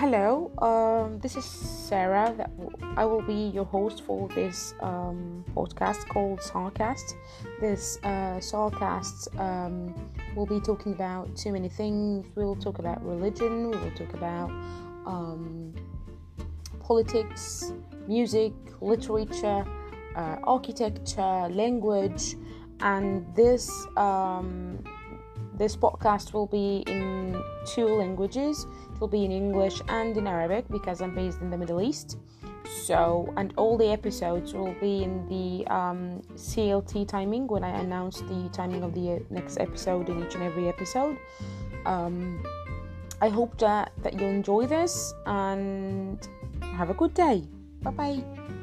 hello, um, this is Sarah. That w- I will be your host for this um, podcast called Sarcast. This uh, Sarcast um, will be talking about too many things. We'll talk about religion. We will talk about um, politics, music, literature, uh, architecture, language, and this um, this podcast will be in two languages. It will be in English and in Arabic because I'm based in the Middle East. So, and all the episodes will be in the um, CLT timing when I announce the timing of the next episode in each and every episode. Um, I hope that, that you'll enjoy this and have a good day. Bye bye.